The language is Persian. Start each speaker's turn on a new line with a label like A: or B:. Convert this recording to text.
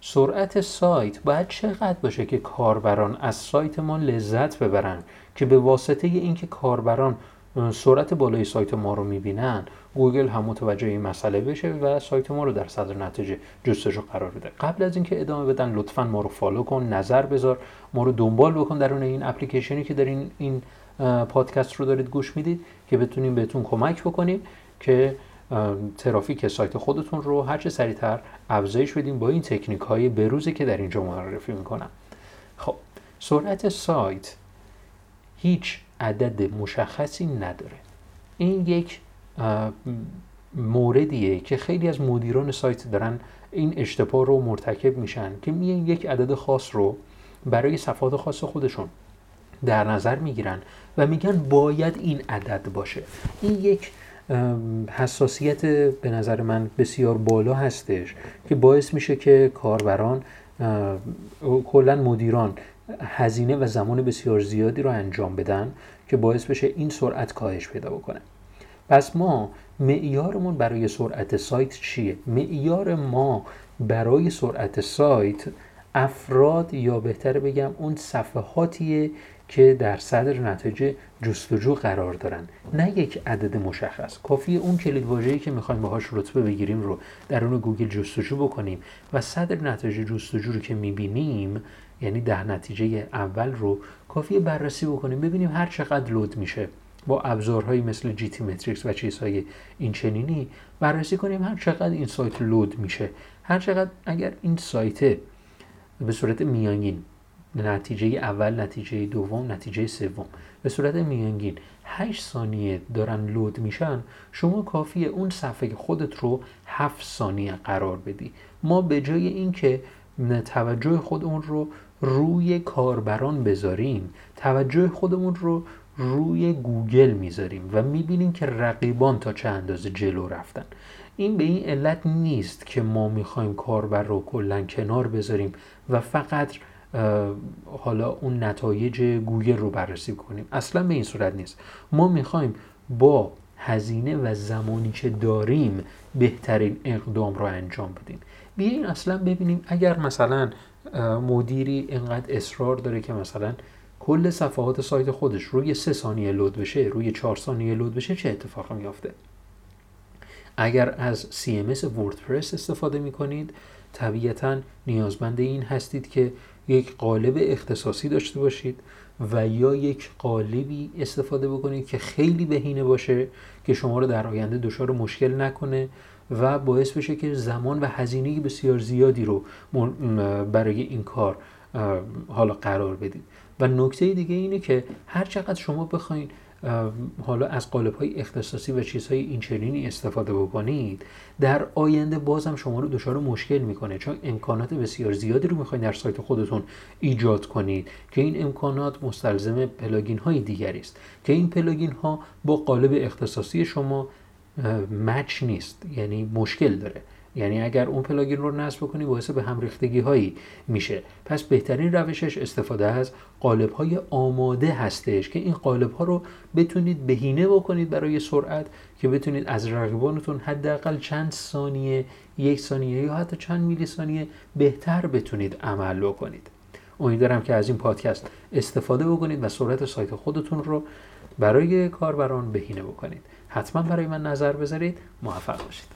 A: سرعت سایت باید چقدر باشه که کاربران از سایت ما لذت ببرن که به واسطه اینکه کاربران سرعت بالای سایت ما رو می‌بینن گوگل هم متوجه این مسئله بشه و سایت ما رو در صدر نتیجه جستجو قرار بده. قبل از اینکه ادامه بدم لطفا ما رو follow کن نظر بذار ما رو دنبال بکن در این اپلیکیشنی که دارین این پادکست رو دارید گوش می‌دید که بتونیم بهتون کمک بکنیم که ترافیک سایت خودتون رو هر چه سریعتر افزایش بدیم با این تکنیک های بروزی که در اینجا معرفی می‌کنم. خب سرعت سایت هیچ عدد مشخصی نداره. این یک موردیه که خیلی از مدیران سایت دارن این اشتباه رو مرتکب میشن که میان یک عدد خاص رو برای صفحات خاص خودشون در نظر می‌گیرن و میگن باید این عدد باشه. این یک حساسیت به نظر من بسیار بالا هستش که باعث میشه که کاربران کلا مدیران هزینه و زمان بسیار زیادی رو انجام بدن که باعث بشه این سرعت کاهش پیدا بکنه. پس ما معیارمون برای سرعت سایت چیه؟ معیار ما برای سرعت سایت افراد یا بهتر بگم اون صفحاتیه که در صدر نتایج جستجو قرار دارن. نه یک عدد مشخص. کافیه اون کلید واژه‌ای که می‌خوایم باهاش رتبه بگیریم رو در اون گوگل جستجو بکنیم و صدر نتایج جستجو رو که می‌بینیم یعنی ده نتیجه اول رو کافیه بررسی بکنیم ببینیم هر چقدر load میشه. با ابزارهایی مثل GTmetrix و چیزهای این چنینی بررسی کنیم هر چقدر این سایت load میشه. هر چقدر اگر این سایت به صورت میانگین نتیجه اول نتیجه دوم نتیجه سوم. به صورت میانگین 8 ثانیه دارن لود میشن شما کافیه اون صفحه خودت رو 7 ثانیه قرار بدی. ما به جای اینکه توجه خودمون رو روی کاربران بذاریم توجه خودمون رو روی گوگل می‌ذاریم و می‌بینیم که رقیبان تا چه اندازه جلو رفتن. این به این علت نیست که ما می‌خوایم کاربر رو کلا کنار بذاریم و فقط حالا اون نتایج گوگل رو بررسی کنیم. اصلا به این صورت نیست. ما می‌خوایم با هزینه و زمانی که داریم بهترین اقدام رو انجام بدیم. بیاین اصلا ببینیم اگر مثلا مدیری اینقدر اصرار داره که مثلا کل صفحات سایت خودش روی سه ثانیه لود بشه روی چهار ثانیه لود بشه چه اتفاقی میافته؟ اگر از CMS وردپرس استفاده می کنید طبیعتا نیازمند این هستید که یک قالب اختصاصی داشته باشید و یا یک قالبی استفاده بکنید که خیلی بهینه باشه که شما رو در آینده دچار مشکل نکنه و باعث بشه که زمان و هزینه بسیار زیادی رو برای این کار حالا قرار بدید. و نکته دیگه اینه که هر چقدر شما بخواید حالا از قالب های اختصاصی و چیزهای اینچنینی استفاده بکنید. در آینده بازم شما رو دچار مشکل می‌کنه چون امکانات بسیار زیادی رو می‌خواید در سایت خودتون ایجاد کنید که این امکانات مستلزم plugin های دیگری است. که این plugin ها با قالب اختصاصی شما match نیست یعنی مشکل داره. یعنی اگر اون plugin رو نصب کنی باعث به هم ریختگی هایی میشه. پس بهترین روشش استفاده از قالب های آماده هستش که این قالب ها رو بتونید بهینه بکنید برای سرعت که بتونید از رقیبانتون حداقل چند ثانیه یک ثانیه یا حتی چند میلی ثانیه بهتر بتونید عمل بکنید. امیدوارم که از این پادکست استفاده بکنید و سرعت سایت خودتون رو برای کاربران بهینه بکنید. حتما برای من نظر بذارید. موفق باشید.